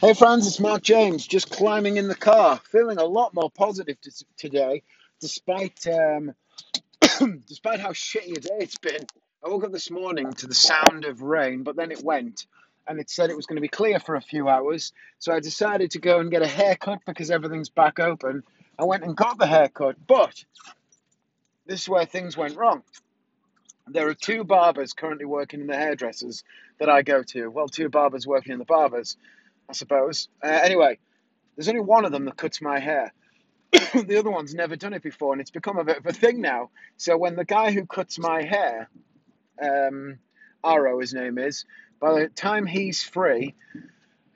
Hey friends, it's Mark James, just climbing in the car, feeling a lot more positive t- today, despite um, despite how shitty a day it's been. I woke up this morning to the sound of rain, but then it went, and it said it was going to be clear for a few hours. So I decided to go and get a haircut because everything's back open. I went and got the haircut, but this is where things went wrong. There are two barbers currently working in the hairdressers that I go to. Well, two barbers working in the barbers, I suppose. Uh, anyway, there's only one of them that cuts my hair. the other one's never done it before, and it's become a bit of a thing now. So when the guy who cuts my hair, um, Arrow, his name is, by the time he's free,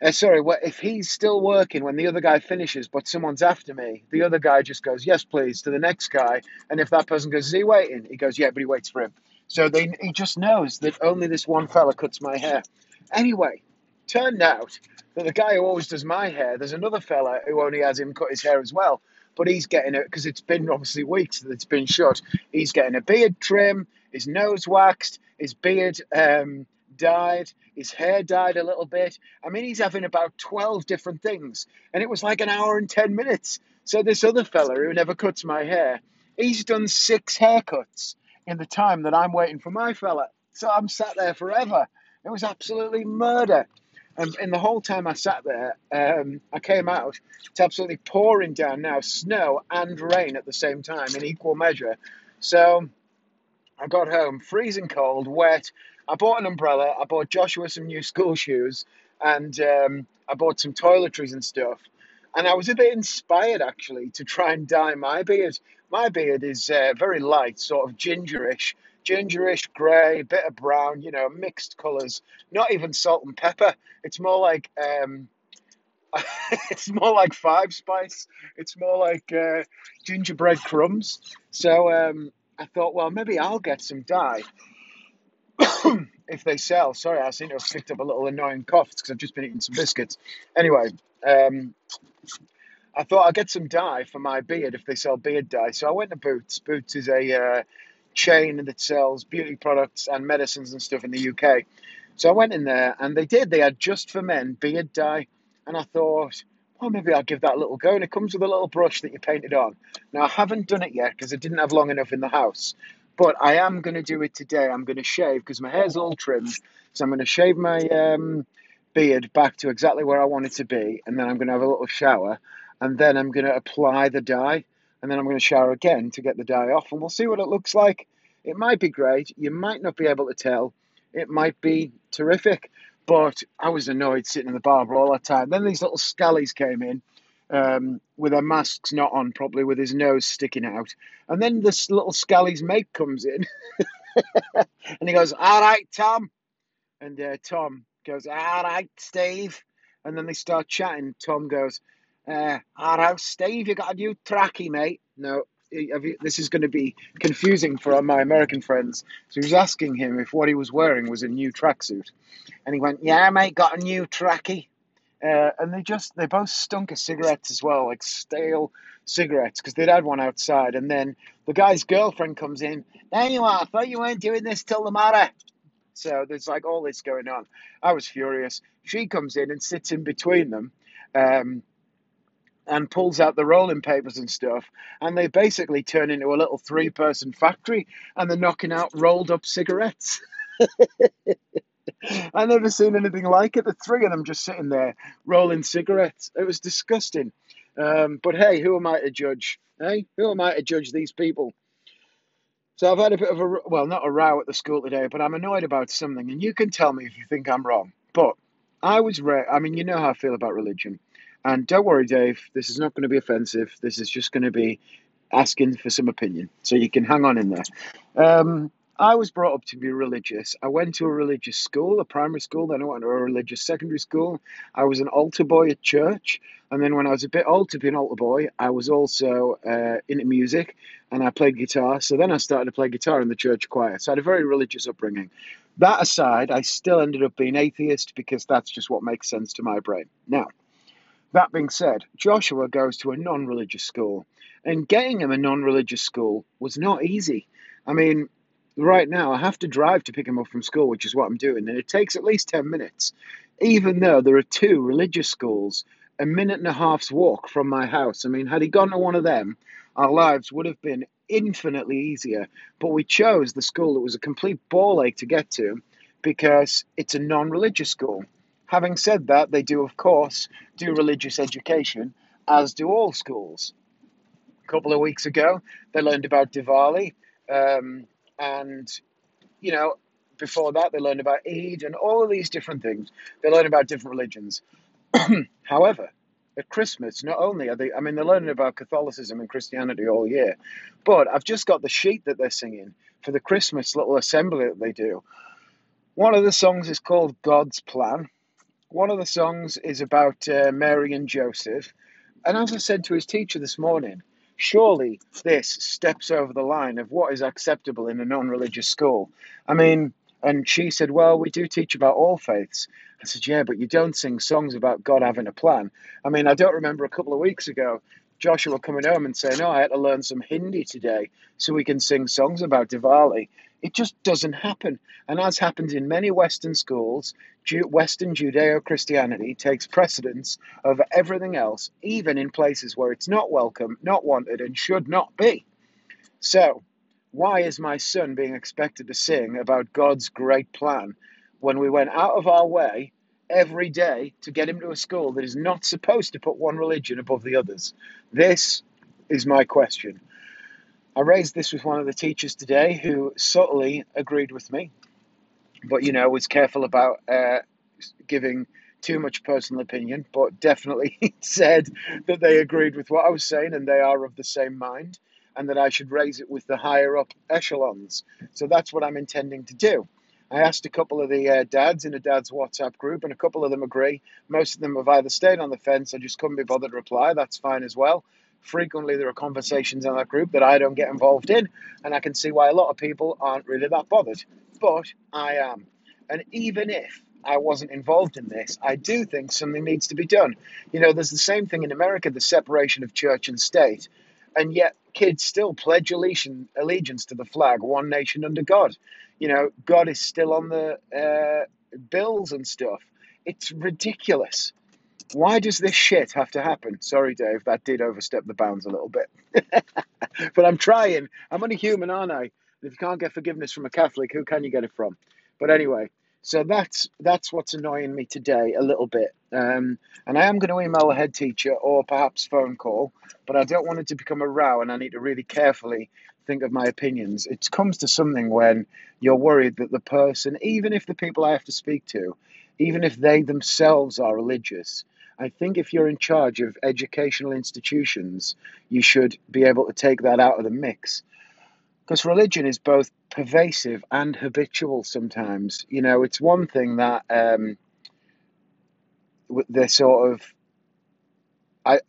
uh, sorry, if he's still working when the other guy finishes, but someone's after me, the other guy just goes, yes, please, to the next guy. And if that person goes, is he waiting? He goes, yeah, but he waits for him. So they, he just knows that only this one fella cuts my hair. Anyway, turned out that the guy who always does my hair, there's another fella who only has him cut his hair as well. But he's getting it because it's been obviously weeks that it's been shut. He's getting a beard trim, his nose waxed, his beard um, dyed, his hair dyed a little bit. I mean, he's having about 12 different things. And it was like an hour and 10 minutes. So this other fella who never cuts my hair, he's done six haircuts in the time that I'm waiting for my fella. So I'm sat there forever. It was absolutely murder. And in the whole time I sat there, um, I came out. It's absolutely pouring down now, snow and rain at the same time in equal measure. So I got home, freezing cold, wet. I bought an umbrella. I bought Joshua some new school shoes, and um, I bought some toiletries and stuff. And I was a bit inspired actually to try and dye my beard. My beard is uh, very light, sort of gingerish, gingerish grey, bit of brown, you know, mixed colours. Not even salt and pepper. It's more like um, it's more like five spice. It's more like uh, gingerbread crumbs. So um, I thought, well, maybe I'll get some dye if they sell. Sorry, I seem to have picked up a little annoying cough because I've just been eating some biscuits. Anyway, um, I thought I'd get some dye for my beard if they sell beard dye. So I went to Boots. Boots is a uh, chain that sells beauty products and medicines and stuff in the UK. So I went in there and they did. They had just for men beard dye. And I thought, well, maybe I'll give that a little go. And it comes with a little brush that you paint it on. Now, I haven't done it yet because I didn't have long enough in the house. But I am going to do it today. I'm going to shave because my hair's all trimmed. So I'm going to shave my um, beard back to exactly where I want it to be. And then I'm going to have a little shower and then I'm going to apply the dye, and then I'm going to shower again to get the dye off, and we'll see what it looks like. It might be great. You might not be able to tell. It might be terrific, but I was annoyed sitting in the barber all that time. Then these little scallies came in um, with their masks not on properly, with his nose sticking out. And then this little scally's mate comes in, and he goes, "All right, Tom," and uh, Tom goes, "All right, Steve." And then they start chatting. Tom goes, uh, our house, Steve, you got a new trackie, mate? No, you, this is going to be confusing for my American friends. So he was asking him if what he was wearing was a new tracksuit. And he went, Yeah, mate, got a new trackie. Uh, and they just, they both stunk of cigarettes as well, like stale cigarettes, because they'd had one outside. And then the guy's girlfriend comes in. There you are. I thought you weren't doing this till the matter. So there's like all this going on. I was furious. She comes in and sits in between them. Um, and pulls out the rolling papers and stuff, and they basically turn into a little three person factory and they're knocking out rolled up cigarettes. I never seen anything like it. The three of them just sitting there rolling cigarettes. It was disgusting. Um, but hey, who am I to judge? Hey, who am I to judge these people? So I've had a bit of a well, not a row at the school today, but I'm annoyed about something, and you can tell me if you think I'm wrong. But I was, ra- I mean, you know how I feel about religion. And don't worry, Dave, this is not going to be offensive. This is just going to be asking for some opinion. So you can hang on in there. Um, I was brought up to be religious. I went to a religious school, a primary school, then I went to a religious secondary school. I was an altar boy at church. And then when I was a bit old to be an altar boy, I was also uh, into music and I played guitar. So then I started to play guitar in the church choir. So I had a very religious upbringing. That aside, I still ended up being atheist because that's just what makes sense to my brain. Now, that being said, Joshua goes to a non religious school, and getting him a non religious school was not easy. I mean, right now I have to drive to pick him up from school, which is what I'm doing, and it takes at least 10 minutes even though there are two religious schools a minute and a half's walk from my house. I mean, had he gone to one of them, our lives would have been infinitely easier. But we chose the school that was a complete ball ache to get to because it's a non religious school. Having said that, they do, of course, do religious education, as do all schools. A couple of weeks ago, they learned about Diwali, um, and, you know, before that, they learned about Eid and all of these different things. They learn about different religions. However, at Christmas, not only are they, I mean, they're learning about Catholicism and Christianity all year, but I've just got the sheet that they're singing for the Christmas little assembly that they do. One of the songs is called God's Plan. One of the songs is about uh, Mary and Joseph. And as I said to his teacher this morning, surely this steps over the line of what is acceptable in a non religious school. I mean, and she said, Well, we do teach about all faiths. I said, Yeah, but you don't sing songs about God having a plan. I mean, I don't remember a couple of weeks ago Joshua coming home and saying, Oh, I had to learn some Hindi today so we can sing songs about Diwali. It just doesn't happen. And as happens in many Western schools, Western Judeo Christianity takes precedence over everything else, even in places where it's not welcome, not wanted, and should not be. So, why is my son being expected to sing about God's great plan when we went out of our way every day to get him to a school that is not supposed to put one religion above the others? This is my question. I raised this with one of the teachers today who subtly agreed with me, but you know, was careful about uh, giving too much personal opinion, but definitely said that they agreed with what I was saying and they are of the same mind and that I should raise it with the higher up echelons. So that's what I'm intending to do. I asked a couple of the uh, dads in a dad's WhatsApp group, and a couple of them agree. Most of them have either stayed on the fence or just couldn't be bothered to reply. That's fine as well. Frequently, there are conversations in that group that I don't get involved in, and I can see why a lot of people aren't really that bothered. But I am. And even if I wasn't involved in this, I do think something needs to be done. You know, there's the same thing in America the separation of church and state and yet kids still pledge allegiance to the flag, one nation under God. You know, God is still on the uh, bills and stuff. It's ridiculous. Why does this shit have to happen? Sorry, Dave, that did overstep the bounds a little bit. but I'm trying. I'm only human, aren't I? If you can't get forgiveness from a Catholic, who can you get it from? But anyway, so that's that's what's annoying me today a little bit. Um, and I am going to email the head teacher or perhaps phone call, but I don't want it to become a row, and I need to really carefully think of my opinions. It comes to something when you're worried that the person, even if the people I have to speak to, even if they themselves are religious, I think if you're in charge of educational institutions, you should be able to take that out of the mix because religion is both pervasive and habitual sometimes. You know, it's one thing that um, they're sort of, I,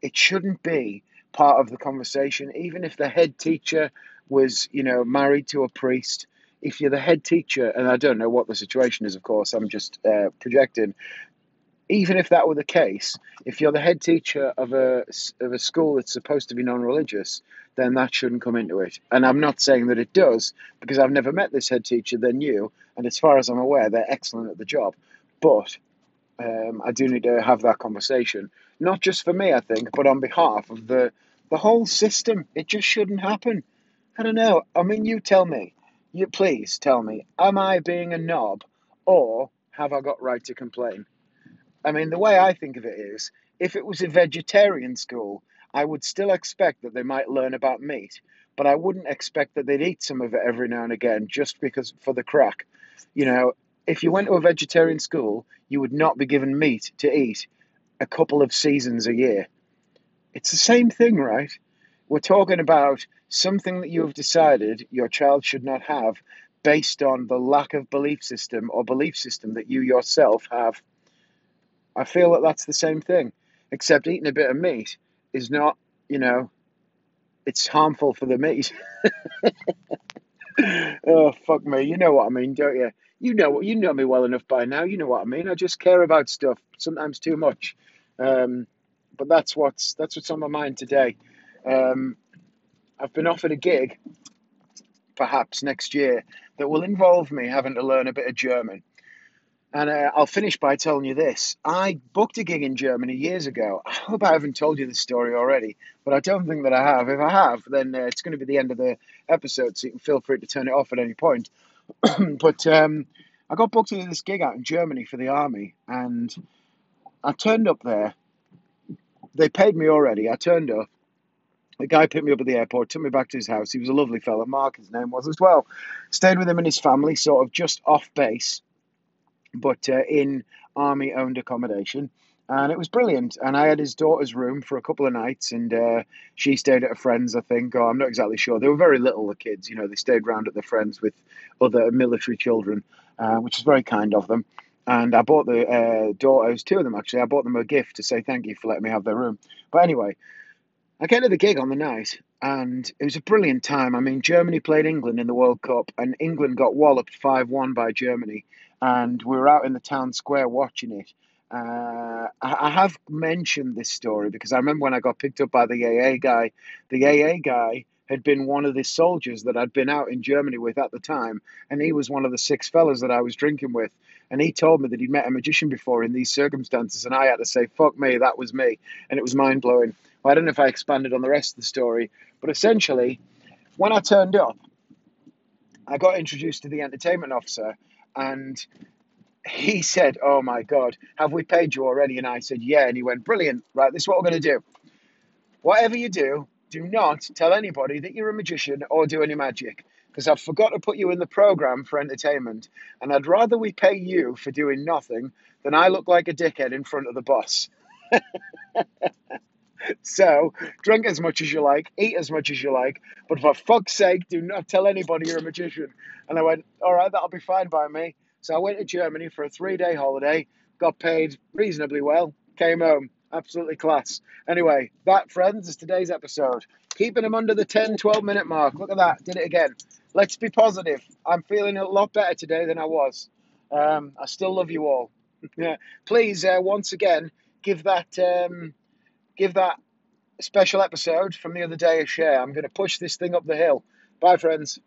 it shouldn't be part of the conversation, even if the head teacher was, you know, married to a priest. If you're the head teacher, and I don't know what the situation is, of course, I'm just uh, projecting, even if that were the case, if you're the head teacher of a, of a school that's supposed to be non religious, then that shouldn't come into it. And I'm not saying that it does, because I've never met this head teacher, they're new, and as far as I'm aware, they're excellent at the job. But um, I do need to have that conversation, not just for me, I think, but on behalf of the, the whole system. It just shouldn't happen. I don't know. I mean, you tell me. You please tell me. Am I being a knob, or have I got right to complain? I mean, the way I think of it is if it was a vegetarian school, I would still expect that they might learn about meat, but I wouldn't expect that they'd eat some of it every now and again just because for the crack. You know, if you went to a vegetarian school, you would not be given meat to eat a couple of seasons a year. It's the same thing, right? We're talking about something that you have decided your child should not have based on the lack of belief system or belief system that you yourself have. I feel that that's the same thing, except eating a bit of meat is not, you know, it's harmful for the meat. oh fuck me, you know what I mean, don't you? You know what you know me well enough by now. You know what I mean. I just care about stuff sometimes too much, um, but that's what's that's what's on my mind today. Um, I've been offered a gig, perhaps next year, that will involve me having to learn a bit of German. And uh, I'll finish by telling you this. I booked a gig in Germany years ago. I hope I haven't told you this story already, but I don't think that I have. If I have, then uh, it's going to be the end of the episode, so you can feel free to turn it off at any point. but um, I got booked into this gig out in Germany for the army, and I turned up there. They paid me already. I turned up. The guy picked me up at the airport, took me back to his house. He was a lovely fellow. Mark, his name was as well. Stayed with him and his family, sort of just off base but uh, in army owned accommodation. And it was brilliant. And I had his daughter's room for a couple of nights, and uh, she stayed at a friend's, I think. Or I'm not exactly sure. They were very little, the kids. You know, they stayed round at their friends with other military children, uh, which was very kind of them. And I bought the uh, daughters, two of them actually, I bought them a gift to say thank you for letting me have their room. But anyway, I get to the gig on the night, and it was a brilliant time. I mean, Germany played England in the World Cup, and England got walloped 5 1 by Germany and we were out in the town square watching it. Uh, I, have mentioned this story because I remember when I got picked up by the AA guy, the AA guy had been one of the soldiers that I'd been out in Germany with at the time, and he was one of the six fellas that I was drinking with. And he told me that he'd met a magician before in these circumstances, and I had to say, fuck me, that was me. And it was mind blowing. Well, I don't know if I expanded on the rest of the story, but essentially, when I turned up, I got introduced to the entertainment officer, and he said, Oh my God, have we paid you already? And I said, Yeah. And he went, Brilliant. Right, this is what we're going to do. Whatever you do, do not tell anybody that you're a magician or do any magic because I've forgot to put you in the program for entertainment. And I'd rather we pay you for doing nothing than I look like a dickhead in front of the boss. so drink as much as you like, eat as much as you like, but for fuck's sake, do not tell anybody you're a magician. And I went, all right, that'll be fine by me. So I went to Germany for a three day holiday, got paid reasonably well, came home. Absolutely class. Anyway, that, friends, is today's episode. Keeping them under the 10, 12 minute mark. Look at that. Did it again. Let's be positive. I'm feeling a lot better today than I was. Um, I still love you all. Please, uh, once again, give that um, give that special episode from the other day a share. I'm going to push this thing up the hill. Bye, friends.